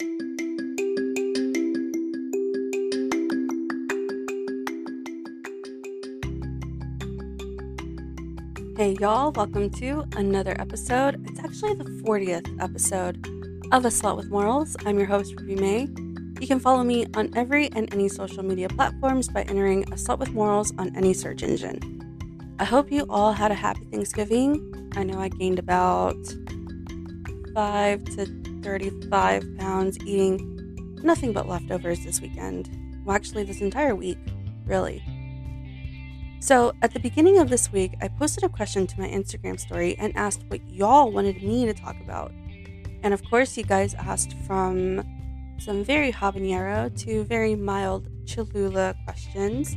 Hey, y'all, welcome to another episode. It's actually the 40th episode of A Slut with Morals. I'm your host, Ruby May. You can follow me on every and any social media platforms by entering A Slut with Morals on any search engine. I hope you all had a happy Thanksgiving. I know I gained about 5 to 35 pounds eating nothing but leftovers this weekend. Well, actually, this entire week, really. So, at the beginning of this week, I posted a question to my Instagram story and asked what y'all wanted me to talk about. And of course, you guys asked from some very habanero to very mild Cholula questions.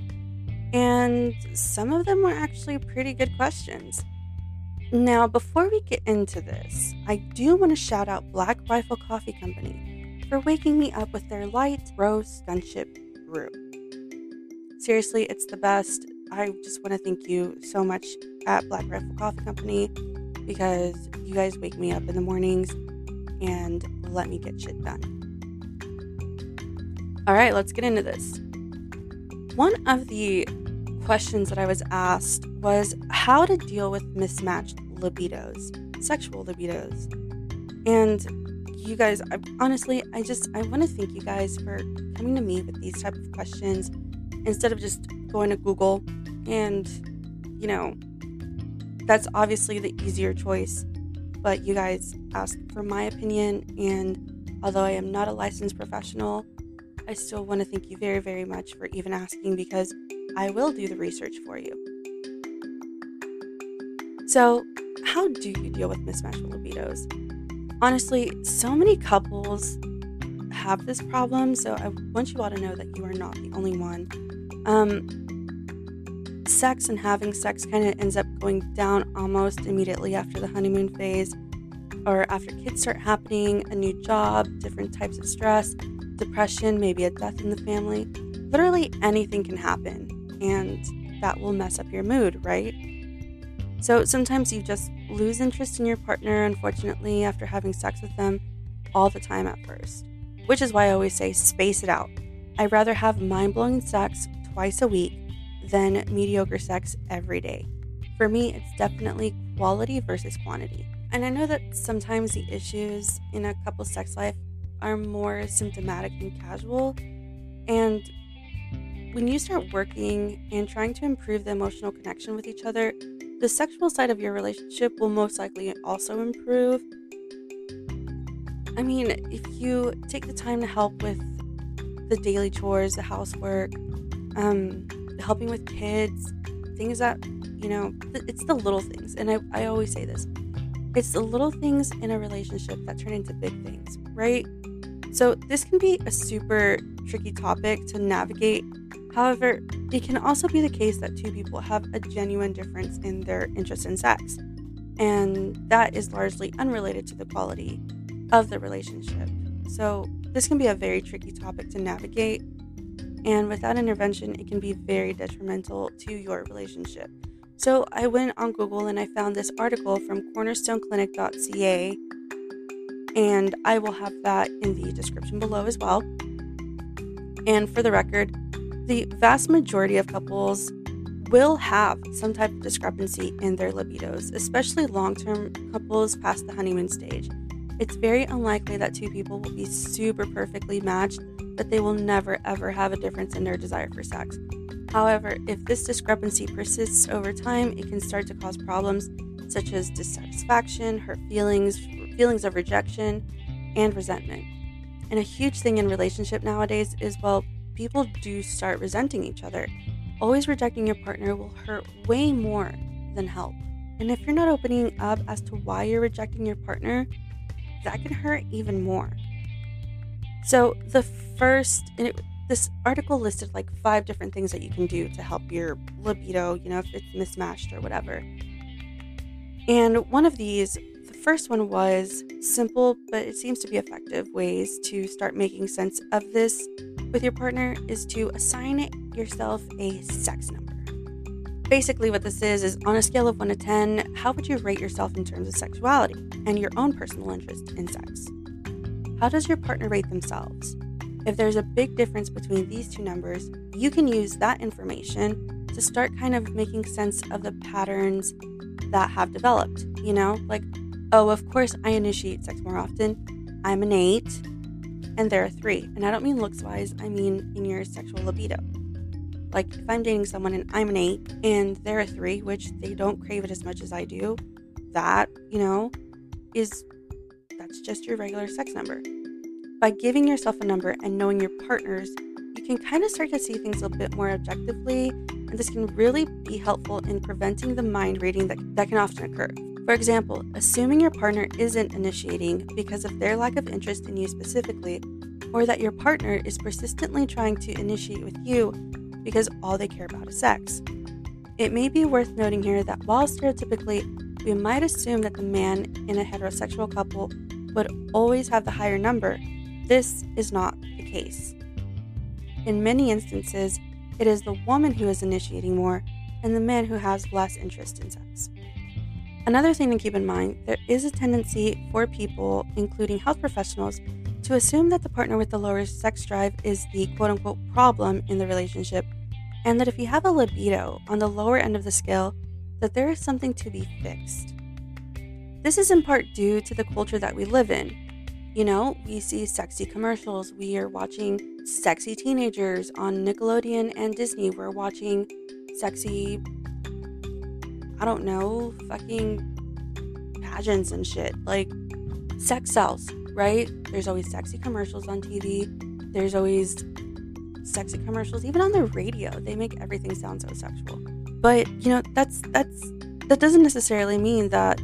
And some of them were actually pretty good questions. Now, before we get into this, I do want to shout out Black Rifle Coffee Company for waking me up with their light roast gunship brew. Seriously, it's the best. I just want to thank you so much at Black Rifle Coffee Company because you guys wake me up in the mornings and let me get shit done. All right, let's get into this. One of the questions that I was asked was how to deal with mismatched libidos, sexual libidos. And you guys, I, honestly, I just I want to thank you guys for coming to me with these type of questions instead of just going to Google and you know that's obviously the easier choice but you guys asked for my opinion and although I am not a licensed professional I still want to thank you very very much for even asking because I will do the research for you. So how do you deal with mismatched libidos? Honestly so many couples have this problem so I want you all to know that you are not the only one. Um, sex and having sex kind of ends up going down almost immediately after the honeymoon phase or after kids start happening, a new job, different types of stress, depression, maybe a death in the family. Literally anything can happen, and that will mess up your mood, right? So sometimes you just lose interest in your partner, unfortunately, after having sex with them all the time at first. Which is why I always say space it out. I'd rather have mind blowing sex twice a week than mediocre sex every day. For me, it's definitely quality versus quantity. And I know that sometimes the issues in a couple's sex life are more symptomatic than casual. And when you start working and trying to improve the emotional connection with each other, the sexual side of your relationship will most likely also improve. I mean, if you take the time to help with the daily chores, the housework, um, helping with kids, things that, you know, it's the little things. And I, I always say this it's the little things in a relationship that turn into big things, right? So this can be a super tricky topic to navigate. However, it can also be the case that two people have a genuine difference in their interest in sex. And that is largely unrelated to the quality of the relationship. So, this can be a very tricky topic to navigate and without intervention, it can be very detrimental to your relationship. So I went on Google and I found this article from cornerstoneclinic.ca, and I will have that in the description below as well. And for the record, the vast majority of couples will have some type of discrepancy in their libidos, especially long term couples past the honeymoon stage. It's very unlikely that two people will be super perfectly matched but they will never ever have a difference in their desire for sex. However, if this discrepancy persists over time, it can start to cause problems such as dissatisfaction, hurt feelings, feelings of rejection, and resentment. And a huge thing in relationship nowadays is well, people do start resenting each other. Always rejecting your partner will hurt way more than help. And if you're not opening up as to why you're rejecting your partner, that can hurt even more. So, the first, it, this article listed like five different things that you can do to help your libido, you know, if it's mismatched or whatever. And one of these, the first one was simple, but it seems to be effective ways to start making sense of this with your partner is to assign yourself a sex number. Basically, what this is is on a scale of 1 to 10, how would you rate yourself in terms of sexuality and your own personal interest in sex? How does your partner rate themselves? If there's a big difference between these two numbers, you can use that information to start kind of making sense of the patterns that have developed. You know, like, oh, of course I initiate sex more often. I'm an eight, and there are three. And I don't mean looks wise, I mean in your sexual libido. Like, if I'm dating someone and I'm an eight and they're a three, which they don't crave it as much as I do, that, you know, is that's just your regular sex number. By giving yourself a number and knowing your partners, you can kind of start to see things a bit more objectively, and this can really be helpful in preventing the mind reading that, that can often occur. For example, assuming your partner isn't initiating because of their lack of interest in you specifically, or that your partner is persistently trying to initiate with you because all they care about is sex. It may be worth noting here that while stereotypically we might assume that the man in a heterosexual couple would always have the higher number, this is not the case. In many instances, it is the woman who is initiating more and the man who has less interest in sex. Another thing to keep in mind there is a tendency for people, including health professionals, to assume that the partner with the lower sex drive is the quote unquote problem in the relationship, and that if you have a libido on the lower end of the scale, that there is something to be fixed. This is in part due to the culture that we live in, you know, we see sexy commercials. We are watching sexy teenagers on Nickelodeon and Disney. We're watching sexy, I don't know, fucking pageants and shit. Like, sex sells, right? There's always sexy commercials on TV. There's always sexy commercials, even on the radio. They make everything sound so sexual. But, you know, that's, that's, that doesn't necessarily mean that,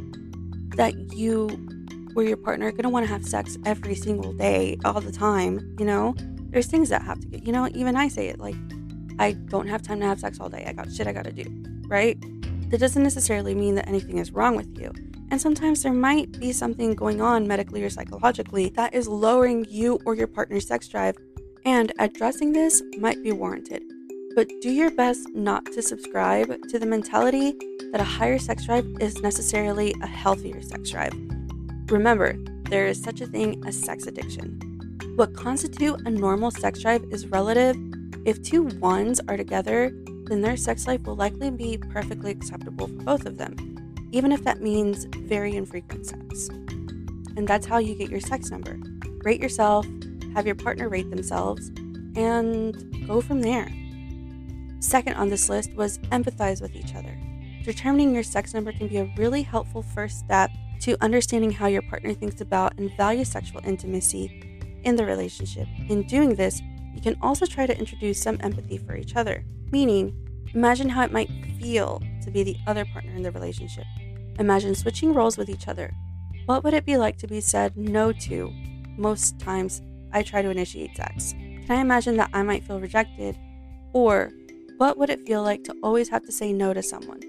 that you or your partner are to want to have sex every single day, all the time, you know? There's things that have to get, you know, even I say it like, I don't have time to have sex all day. I got shit I got to do, right? That doesn't necessarily mean that anything is wrong with you. And sometimes there might be something going on medically or psychologically that is lowering you or your partner's sex drive, and addressing this might be warranted. But do your best not to subscribe to the mentality that a higher sex drive is necessarily a healthier sex drive. Remember, there is such a thing as sex addiction. What constitutes a normal sex drive is relative. If two ones are together, then their sex life will likely be perfectly acceptable for both of them, even if that means very infrequent sex. And that's how you get your sex number. Rate yourself, have your partner rate themselves, and go from there. Second on this list was empathize with each other. Determining your sex number can be a really helpful first step to understanding how your partner thinks about and values sexual intimacy in the relationship. In doing this, you can also try to introduce some empathy for each other, meaning, imagine how it might feel to be the other partner in the relationship. Imagine switching roles with each other. What would it be like to be said no to? Most times, I try to initiate sex. Can I imagine that I might feel rejected? Or, what would it feel like to always have to say no to someone?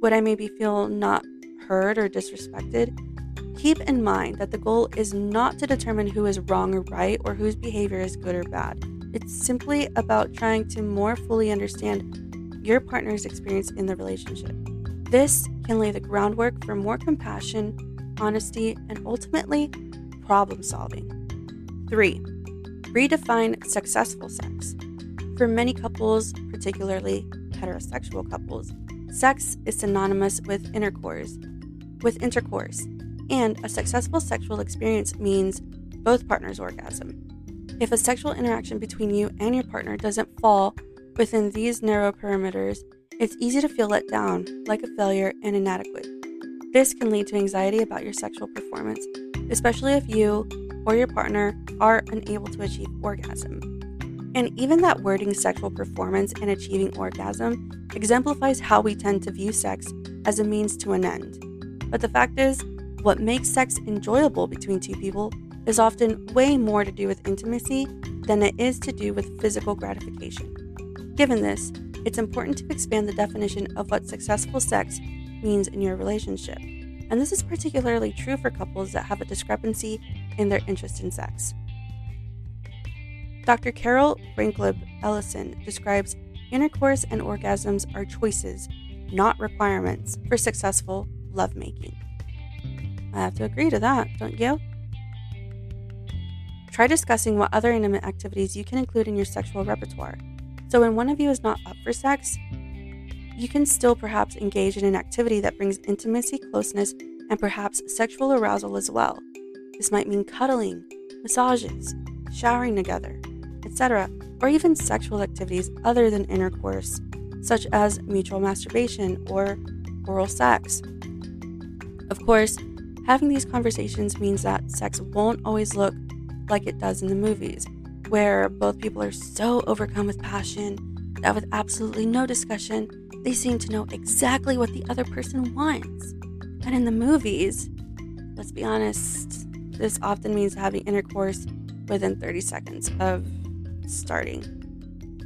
Would I maybe feel not heard or disrespected, keep in mind that the goal is not to determine who is wrong or right or whose behavior is good or bad. It's simply about trying to more fully understand your partner's experience in the relationship. This can lay the groundwork for more compassion, honesty, and ultimately problem solving. 3. Redefine successful sex. For many couples, particularly heterosexual couples, sex is synonymous with intercourse, with intercourse, and a successful sexual experience means both partners orgasm. If a sexual interaction between you and your partner doesn't fall within these narrow perimeters, it's easy to feel let down, like a failure, and inadequate. This can lead to anxiety about your sexual performance, especially if you or your partner are unable to achieve orgasm. And even that wording sexual performance and achieving orgasm exemplifies how we tend to view sex as a means to an end. But the fact is, what makes sex enjoyable between two people is often way more to do with intimacy than it is to do with physical gratification. Given this, it's important to expand the definition of what successful sex means in your relationship. And this is particularly true for couples that have a discrepancy in their interest in sex. Dr. Carol Franklin Ellison describes intercourse and orgasms are choices, not requirements, for successful lovemaking. I have to agree to that, don't you? Try discussing what other intimate activities you can include in your sexual repertoire. So, when one of you is not up for sex, you can still perhaps engage in an activity that brings intimacy, closeness, and perhaps sexual arousal as well. This might mean cuddling, massages, showering together, etc., or even sexual activities other than intercourse, such as mutual masturbation or oral sex. Of course, having these conversations means that sex won't always look like it does in the movies, where both people are so overcome with passion that with absolutely no discussion, they seem to know exactly what the other person wants. But in the movies, let's be honest, this often means having intercourse within 30 seconds of starting,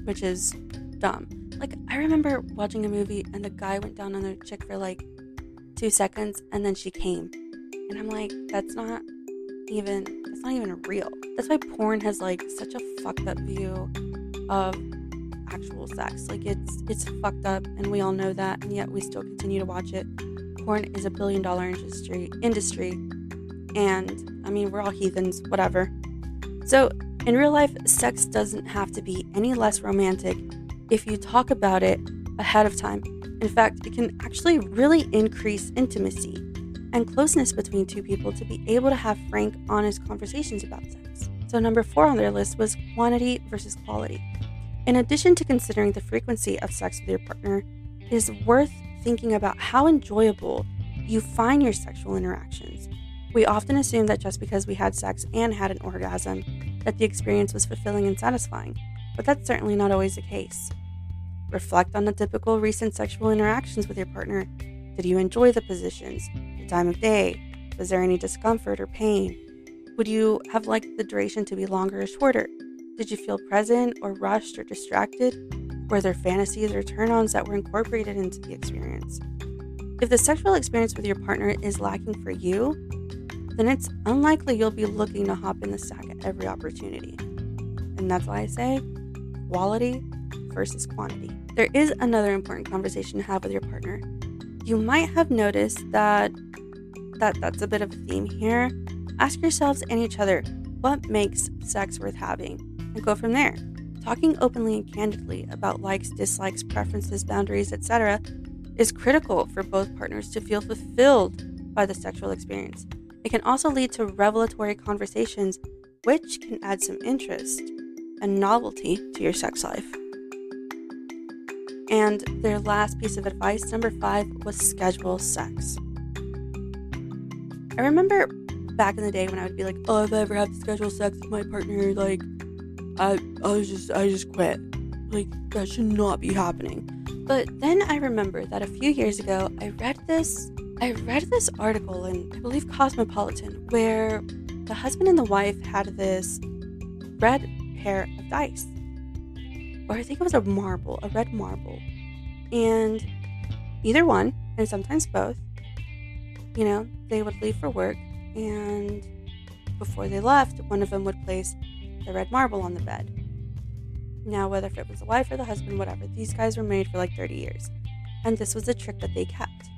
which is dumb. Like, I remember watching a movie and the guy went down on the chick for like two seconds and then she came. And I'm like, that's not even it's not even real. That's why porn has like such a fucked up view of actual sex. Like it's it's fucked up and we all know that and yet we still continue to watch it. Porn is a billion dollar industry industry and I mean we're all heathens, whatever. So in real life, sex doesn't have to be any less romantic if you talk about it ahead of time. In fact, it can actually really increase intimacy and closeness between two people to be able to have frank, honest conversations about sex. So, number four on their list was quantity versus quality. In addition to considering the frequency of sex with your partner, it is worth thinking about how enjoyable you find your sexual interactions. We often assume that just because we had sex and had an orgasm, that the experience was fulfilling and satisfying, but that's certainly not always the case. Reflect on the typical recent sexual interactions with your partner. Did you enjoy the positions? Time of day? Was there any discomfort or pain? Would you have liked the duration to be longer or shorter? Did you feel present or rushed or distracted? Were there fantasies or turn ons that were incorporated into the experience? If the sexual experience with your partner is lacking for you, then it's unlikely you'll be looking to hop in the sack at every opportunity. And that's why I say quality versus quantity. There is another important conversation to have with your partner. You might have noticed that that that's a bit of a theme here. Ask yourselves and each other what makes sex worth having and go from there. Talking openly and candidly about likes, dislikes, preferences, boundaries, etc. is critical for both partners to feel fulfilled by the sexual experience. It can also lead to revelatory conversations, which can add some interest and novelty to your sex life. And their last piece of advice, number five, was schedule sex. I remember back in the day when I would be like, oh, if I ever have to schedule sex with my partner, like, I, I was just, I just quit. Like, that should not be happening. But then I remember that a few years ago, I read this, I read this article in, I believe, Cosmopolitan, where the husband and the wife had this red pair of dice. Or I think it was a marble, a red marble. And either one, and sometimes both, you know, they would leave for work, and before they left, one of them would place the red marble on the bed. Now, whether if it was the wife or the husband, whatever, these guys were married for like 30 years. And this was a trick that they kept.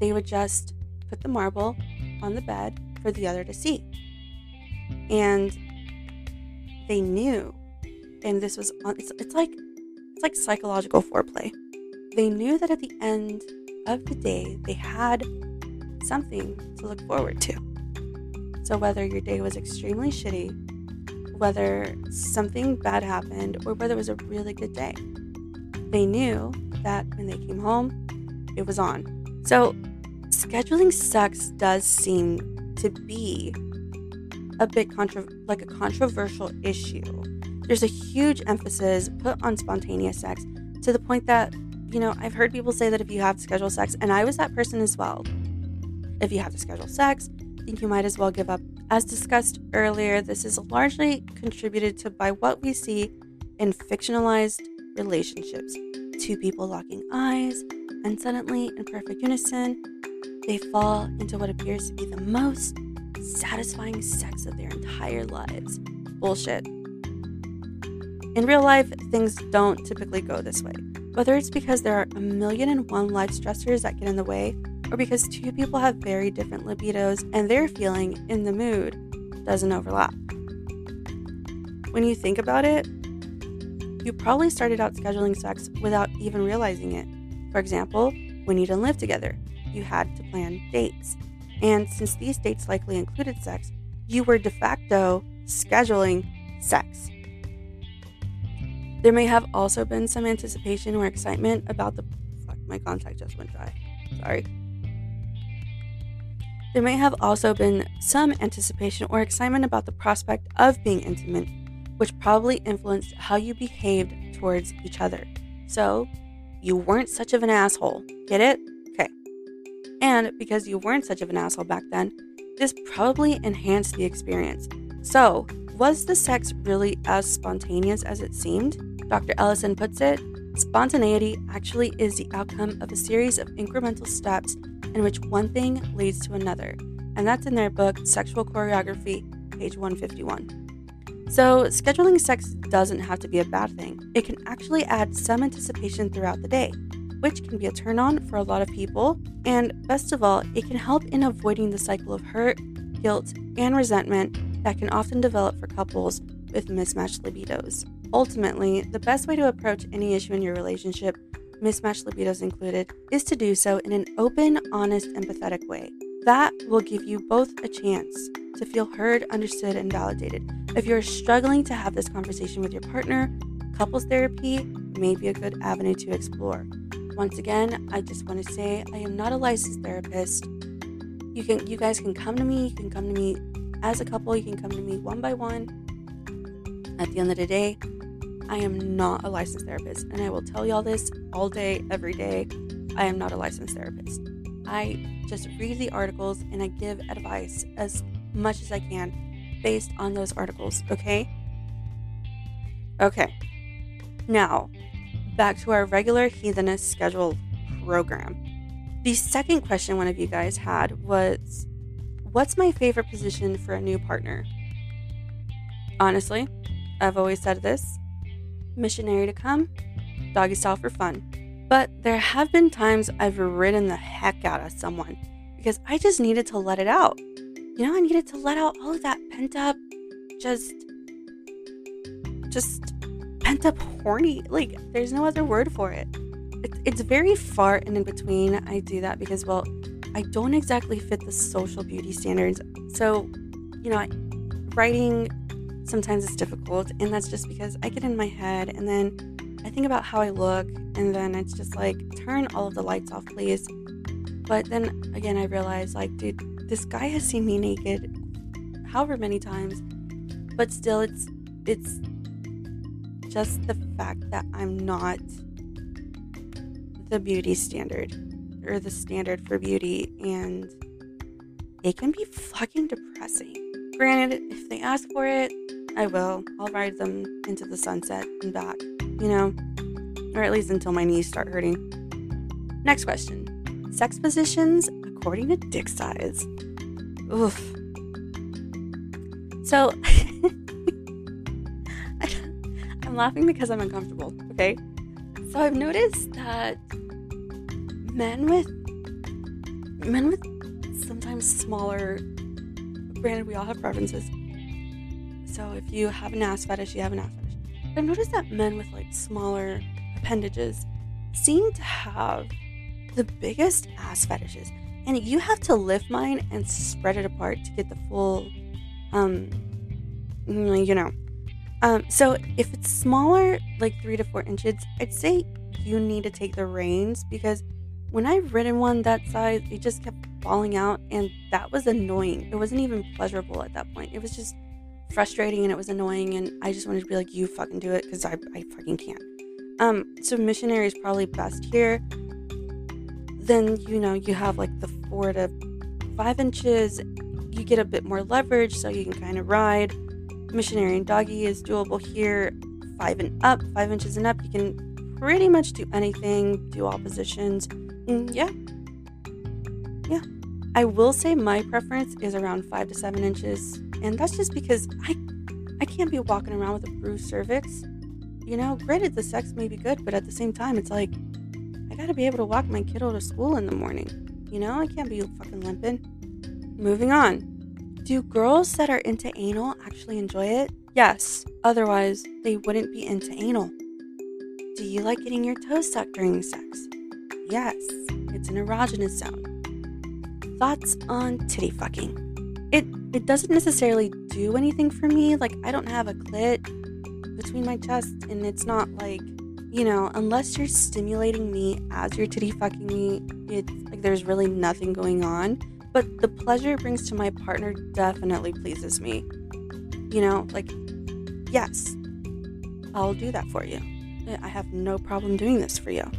They would just put the marble on the bed for the other to see. And they knew, and this was, it's, it's like, it's like psychological foreplay. They knew that at the end of the day, they had something to look forward to. So, whether your day was extremely shitty, whether something bad happened, or whether it was a really good day, they knew that when they came home, it was on. So, scheduling sex does seem to be a bit contra- like a controversial issue. There's a huge emphasis put on spontaneous sex to the point that, you know, I've heard people say that if you have scheduled sex, and I was that person as well, if you have to schedule sex, I think you might as well give up As discussed earlier, this is largely contributed to by what we see in fictionalized relationships. Two people locking eyes, and suddenly, in perfect unison, they fall into what appears to be the most satisfying sex of their entire lives. Bullshit. In real life, things don't typically go this way. Whether it's because there are a million and one life stressors that get in the way, or because two people have very different libidos and their feeling in the mood doesn't overlap. When you think about it, you probably started out scheduling sex without even realizing it. For example, when you didn't live together, you had to plan dates. And since these dates likely included sex, you were de facto scheduling sex. There may have also been some anticipation or excitement about the. Fuck, my contact just went dry. Sorry. There may have also been some anticipation or excitement about the prospect of being intimate, which probably influenced how you behaved towards each other. So, you weren't such of an asshole. Get it? Okay. And because you weren't such of an asshole back then, this probably enhanced the experience. So, was the sex really as spontaneous as it seemed? Dr. Ellison puts it spontaneity actually is the outcome of a series of incremental steps in which one thing leads to another. And that's in their book, Sexual Choreography, page 151. So, scheduling sex doesn't have to be a bad thing. It can actually add some anticipation throughout the day, which can be a turn on for a lot of people. And best of all, it can help in avoiding the cycle of hurt, guilt, and resentment that can often develop for couples with mismatched libidos. Ultimately, the best way to approach any issue in your relationship, mismatched libidos included, is to do so in an open, honest, empathetic way. That will give you both a chance to feel heard, understood, and validated. If you're struggling to have this conversation with your partner, couples therapy may be a good avenue to explore. Once again, I just want to say I am not a licensed therapist. You can you guys can come to me, you can come to me as a couple, you can come to me one by one. At the end of the day, I am not a licensed therapist, and I will tell y'all this all day, every day. I am not a licensed therapist. I just read the articles and I give advice as much as I can based on those articles, okay? Okay. Now, back to our regular Heathenist schedule program. The second question one of you guys had was What's my favorite position for a new partner? Honestly, I've always said this missionary to come, doggy style for fun. But there have been times I've ridden the heck out of someone because I just needed to let it out. You know, I needed to let out all of that pent up, just, just pent up horny. Like, there's no other word for it. It's very far and in between. I do that because, well, I don't exactly fit the social beauty standards. So, you know, writing sometimes it's difficult, and that's just because I get in my head and then I think about how I look, and then it's just like, turn all of the lights off, please. But then again, I realize, like, dude, this guy has seen me naked however many times, but still, it's it's just the fact that I'm not the beauty standard or the standard for beauty, and it can be fucking depressing. Granted, if they ask for it, I will. I'll ride them into the sunset and back, you know, or at least until my knees start hurting. Next question Sex positions according to dick size. Oof. So, I'm laughing because I'm uncomfortable, okay? So, I've noticed that men with men with sometimes smaller granted we all have preferences so if you have an ass fetish, you have an ass fetish. But I've noticed that men with like smaller appendages seem to have the biggest ass fetishes. And you have to lift mine and spread it apart to get the full, um, you know. Um, so if it's smaller, like three to four inches, I'd say you need to take the reins because when I've ridden one that size, it just kept falling out, and that was annoying. It wasn't even pleasurable at that point. It was just frustrating and it was annoying and I just wanted to be like, you fucking do it because I, I fucking can't. Um, so missionary is probably best here. Then, you know, you have like the four to five inches. you get a bit more leverage so you can kind of ride. Missionary and doggy is doable here. Five and up, five inches and up, you can pretty much do anything, do all positions. And yeah. Yeah. I will say my preference is around five to seven inches, and that's just because I I can't be walking around with a bruised cervix. You know, granted the sex may be good, but at the same time it's like I gotta be able to walk my kiddo to school in the morning. You know, I can't be fucking limping. Moving on. Do girls that are into anal actually enjoy it? Yes. Otherwise, they wouldn't be into anal. Do you like getting your toes sucked during sex? Yes. It's an erogenous zone. Thoughts on titty fucking? It it doesn't necessarily do anything for me. Like I don't have a clit between my chest and it's not like you know, unless you're stimulating me as you're titty fucking me, it's like there's really nothing going on. But the pleasure it brings to my partner definitely pleases me. You know, like, yes, I'll do that for you. I have no problem doing this for you.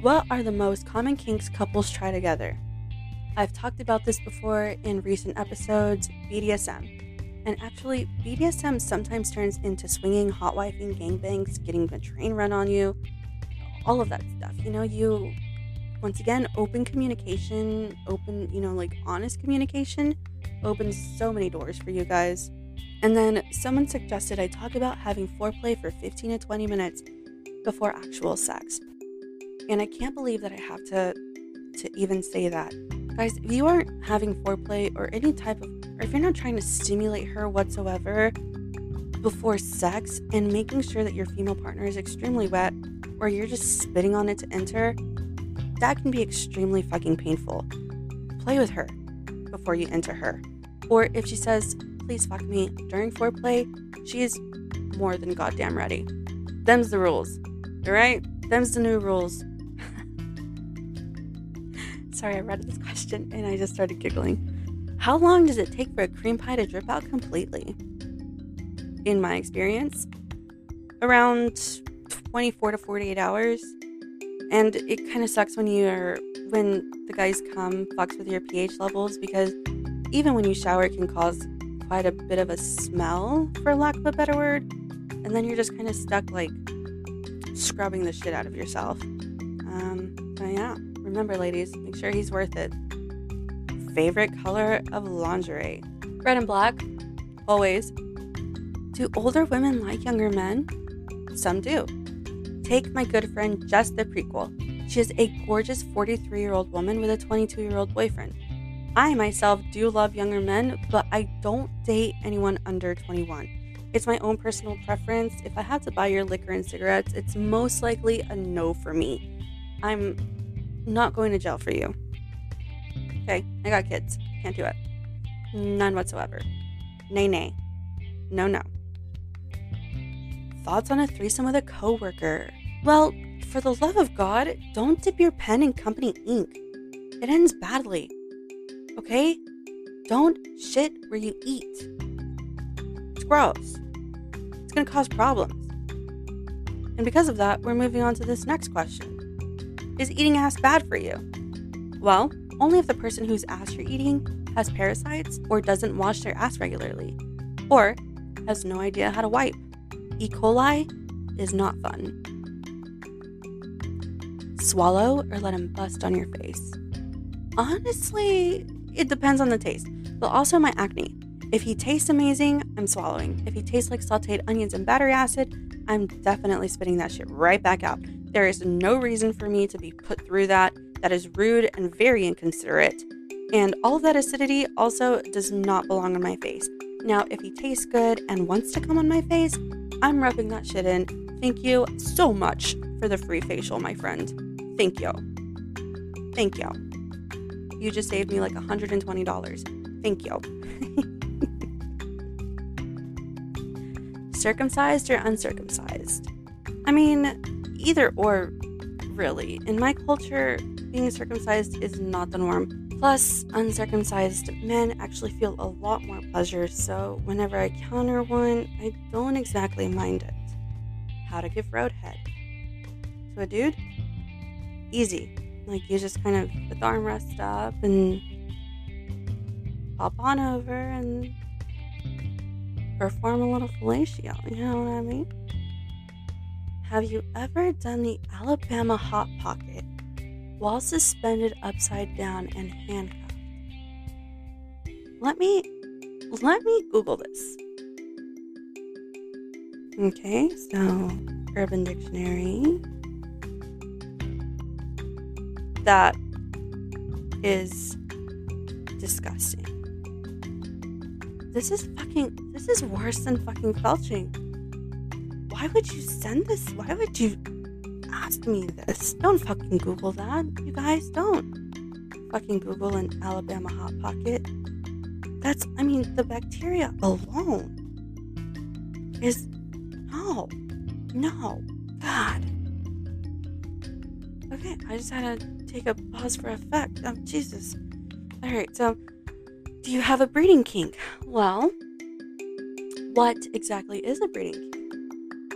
What are the most common kinks couples try together? I've talked about this before in recent episodes BDSM. And actually, BDSM sometimes turns into swinging, hot wifing, gangbangs, getting the train run on you, all of that stuff. You know, you, once again, open communication, open, you know, like honest communication opens so many doors for you guys. And then someone suggested I talk about having foreplay for 15 to 20 minutes before actual sex. And I can't believe that I have to to even say that. Guys, if you aren't having foreplay or any type of or if you're not trying to stimulate her whatsoever before sex and making sure that your female partner is extremely wet or you're just spitting on it to enter, that can be extremely fucking painful. Play with her before you enter her. Or if she says, please fuck me during foreplay, she is more than goddamn ready. Them's the rules. Alright? Them's the new rules. Sorry, I read this question and I just started giggling. How long does it take for a cream pie to drip out completely? In my experience, around 24 to 48 hours. And it kind of sucks when you're when the guys come fucks with your pH levels because even when you shower, it can cause quite a bit of a smell, for lack of a better word. And then you're just kind of stuck like scrubbing the shit out of yourself. Um, but yeah, remember, ladies, make sure he's worth it favorite color of lingerie? Red and black, always. Do older women like younger men? Some do. Take my good friend Jess the prequel. She is a gorgeous 43 year old woman with a 22 year old boyfriend. I myself do love younger men, but I don't date anyone under 21. It's my own personal preference. If I have to buy your liquor and cigarettes, it's most likely a no for me. I'm not going to jail for you. Okay, I got kids. Can't do it. None whatsoever. Nay, nay. No, no. Thoughts on a threesome with a coworker? Well, for the love of God, don't dip your pen in company ink. It ends badly. Okay? Don't shit where you eat. It's gross. It's gonna cause problems. And because of that, we're moving on to this next question Is eating ass bad for you? Well, only if the person whose ass you're eating has parasites or doesn't wash their ass regularly, or has no idea how to wipe. E. coli is not fun. Swallow or let him bust on your face. Honestly, it depends on the taste, but also my acne. If he tastes amazing, I'm swallowing. If he tastes like sauteed onions and battery acid, I'm definitely spitting that shit right back out. There is no reason for me to be put through that that is rude and very inconsiderate. And all of that acidity also does not belong on my face. Now, if he tastes good and wants to come on my face, I'm rubbing that shit in. Thank you so much for the free facial, my friend. Thank you. Thank you. You just saved me like $120. Thank you. Circumcised or uncircumcised? I mean, either or, really. In my culture, being circumcised is not the norm. Plus, uncircumcised men actually feel a lot more pleasure, so whenever I counter one, I don't exactly mind it. How to give roadhead. To a dude? Easy. Like, you just kind of put the armrest up and pop on over and perform a little fellatio. You know what I mean? Have you ever done the Alabama Hot Pocket while suspended upside down and handcuffed? Let me let me Google this. Okay, so Urban Dictionary. That is disgusting. This is fucking this is worse than fucking felching why would you send this? Why would you ask me this? Don't fucking Google that. You guys don't. Fucking Google an Alabama Hot Pocket. That's, I mean, the bacteria alone is. No. No. God. Okay, I just had to take a pause for effect. Oh, Jesus. Alright, so do you have a breeding kink? Well, what exactly is a breeding kink?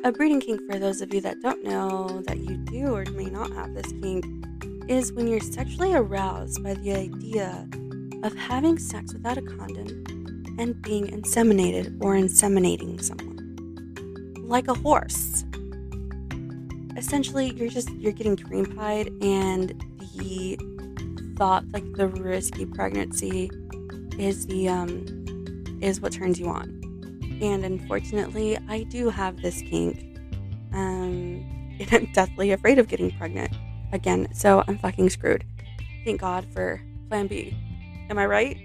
A breeding kink, for those of you that don't know that you do or may not have this kink, is when you're sexually aroused by the idea of having sex without a condom and being inseminated or inseminating someone. Like a horse. Essentially, you're just you're getting cream pied and the thought like the risky pregnancy is the um is what turns you on and unfortunately, I do have this kink. Um, and I'm deathly afraid of getting pregnant again, so I'm fucking screwed. Thank God for Plan B. Am I right?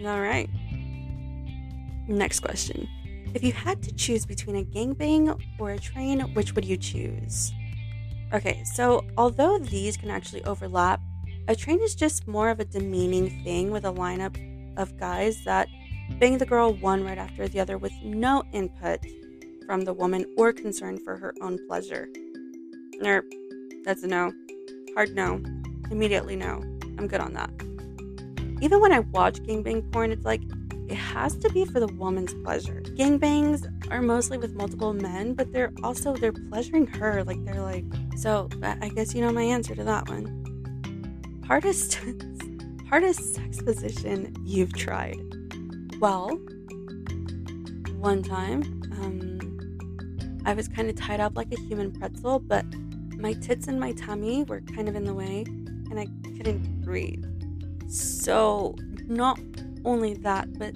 All right. Next question. If you had to choose between a gangbang or a train, which would you choose? Okay, so although these can actually overlap, a train is just more of a demeaning thing with a lineup of guys that bang the girl one right after the other with no input from the woman or concern for her own pleasure. Nope, that's a no. Hard no. Immediately no. I'm good on that. Even when I watch gangbang porn, it's like it has to be for the woman's pleasure. Gangbangs are mostly with multiple men, but they're also they're pleasuring her. Like they're like so. I guess you know my answer to that one. Hardest, hardest sex position you've tried. Well, one time, um, I was kind of tied up like a human pretzel, but my tits and my tummy were kind of in the way, and I couldn't breathe. So, not only that, but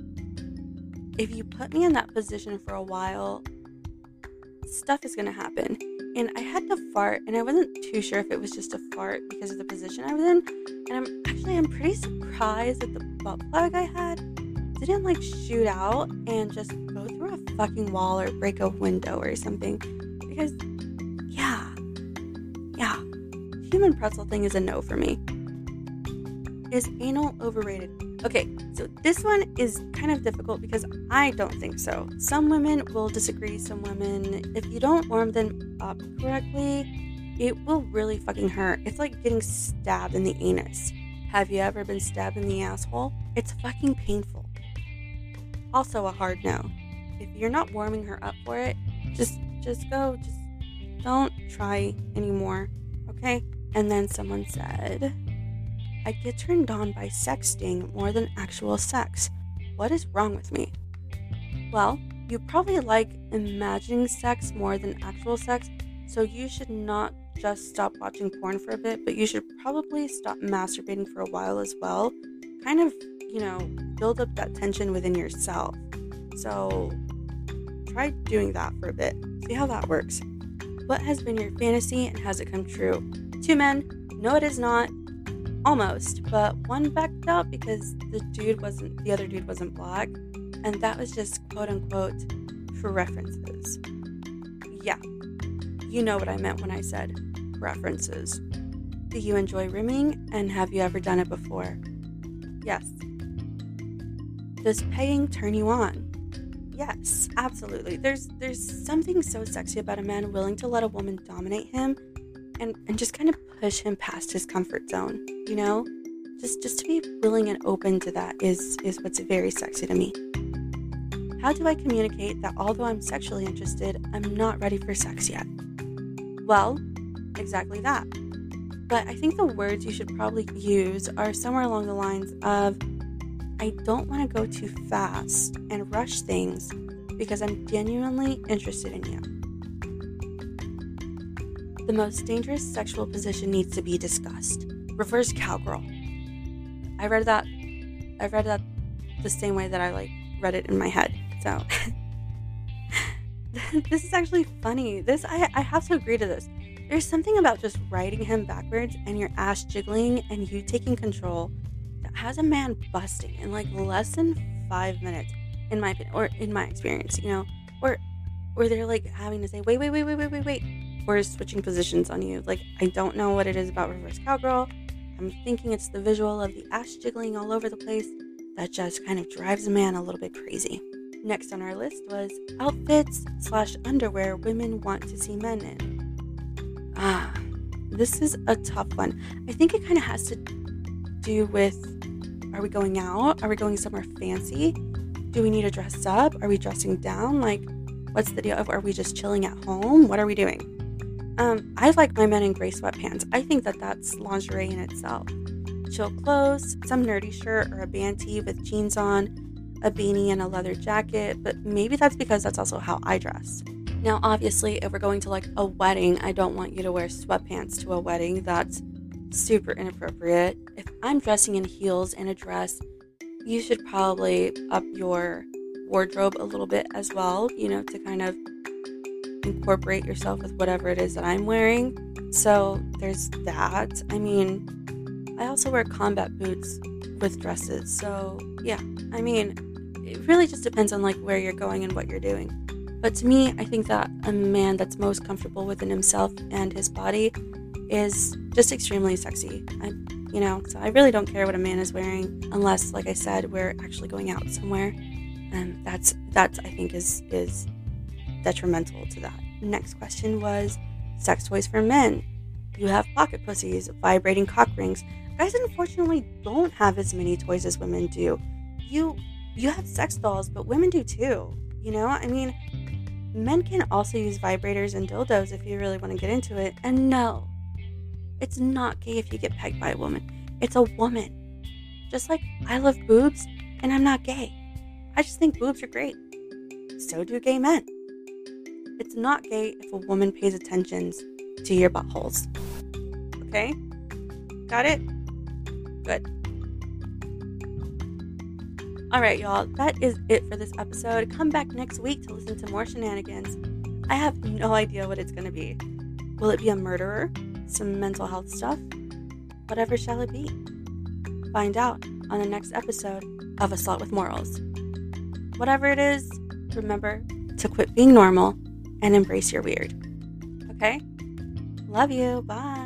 if you put me in that position for a while, stuff is gonna happen. And I had to fart, and I wasn't too sure if it was just a fart because of the position I was in. And I'm actually I'm pretty surprised that the butt plug I had didn't like shoot out and just go through a fucking wall or break a window or something. Because, yeah, yeah, human pretzel thing is a no for me. Is anal overrated? Okay, so this one is kind of difficult because I don't think so. Some women will disagree, some women, if you don't warm them up correctly, it will really fucking hurt. It's like getting stabbed in the anus. Have you ever been stabbed in the asshole? It's fucking painful. Also a hard no. If you're not warming her up for it, just just go. Just don't try anymore. Okay? And then someone said, I get turned on by sexting more than actual sex. What is wrong with me? Well, you probably like imagining sex more than actual sex, so you should not just stop watching porn for a bit, but you should probably stop masturbating for a while as well. Kind of you know, build up that tension within yourself. So try doing that for a bit. See how that works. What has been your fantasy and has it come true? Two men. No, it is not. Almost, but one backed out because the dude wasn't the other dude wasn't black, and that was just quote unquote for references. Yeah, you know what I meant when I said references. Do you enjoy rimming and have you ever done it before? Yes, does pegging turn you on? Yes, absolutely. There's there's something so sexy about a man willing to let a woman dominate him and, and just kind of push him past his comfort zone, you know? Just just to be willing and open to that is is what's very sexy to me. How do I communicate that although I'm sexually interested, I'm not ready for sex yet? Well, exactly that. But I think the words you should probably use are somewhere along the lines of I don't want to go too fast and rush things because I'm genuinely interested in you. The most dangerous sexual position needs to be discussed. Reverse cowgirl. I read that I read that the same way that I like read it in my head. So this is actually funny. This I, I have to agree to this. There's something about just riding him backwards and your ass jiggling and you taking control has a man busting in like less than five minutes, in my or in my experience, you know, or or they're like having to say, wait, wait, wait, wait, wait, wait, wait, or switching positions on you. Like I don't know what it is about reverse cowgirl. I'm thinking it's the visual of the ass jiggling all over the place that just kind of drives a man a little bit crazy. Next on our list was outfits slash underwear women want to see men in. Ah, this is a tough one. I think it kind of has to do with are we going out? Are we going somewhere fancy? Do we need to dress up? Are we dressing down? Like, what's the deal? Are we just chilling at home? What are we doing? Um, I like my men in gray sweatpants. I think that that's lingerie in itself. Chill clothes, some nerdy shirt or a band tee with jeans on, a beanie and a leather jacket, but maybe that's because that's also how I dress. Now, obviously, if we're going to like a wedding, I don't want you to wear sweatpants to a wedding. That's super inappropriate. If I'm dressing in heels and a dress, you should probably up your wardrobe a little bit as well, you know, to kind of incorporate yourself with whatever it is that I'm wearing. So there's that. I mean, I also wear combat boots with dresses. So yeah, I mean, it really just depends on like where you're going and what you're doing. But to me, I think that a man that's most comfortable within himself and his body is just extremely sexy. I, you know, so I really don't care what a man is wearing unless, like I said, we're actually going out somewhere. And that's that's I think is is detrimental to that. Next question was sex toys for men. You have pocket pussies, vibrating cock rings. Guys unfortunately don't have as many toys as women do. You you have sex dolls, but women do too. You know, I mean, men can also use vibrators and dildos if you really want to get into it. And no, it's not gay if you get pegged by a woman. It's a woman. Just like I love boobs and I'm not gay. I just think boobs are great. So do gay men. It's not gay if a woman pays attention to your buttholes. Okay? Got it? Good. All right, y'all, that is it for this episode. Come back next week to listen to more shenanigans. I have no idea what it's going to be. Will it be a murderer? Some mental health stuff? Whatever shall it be? Find out on the next episode of A Slut with Morals. Whatever it is, remember to quit being normal and embrace your weird. Okay? Love you. Bye.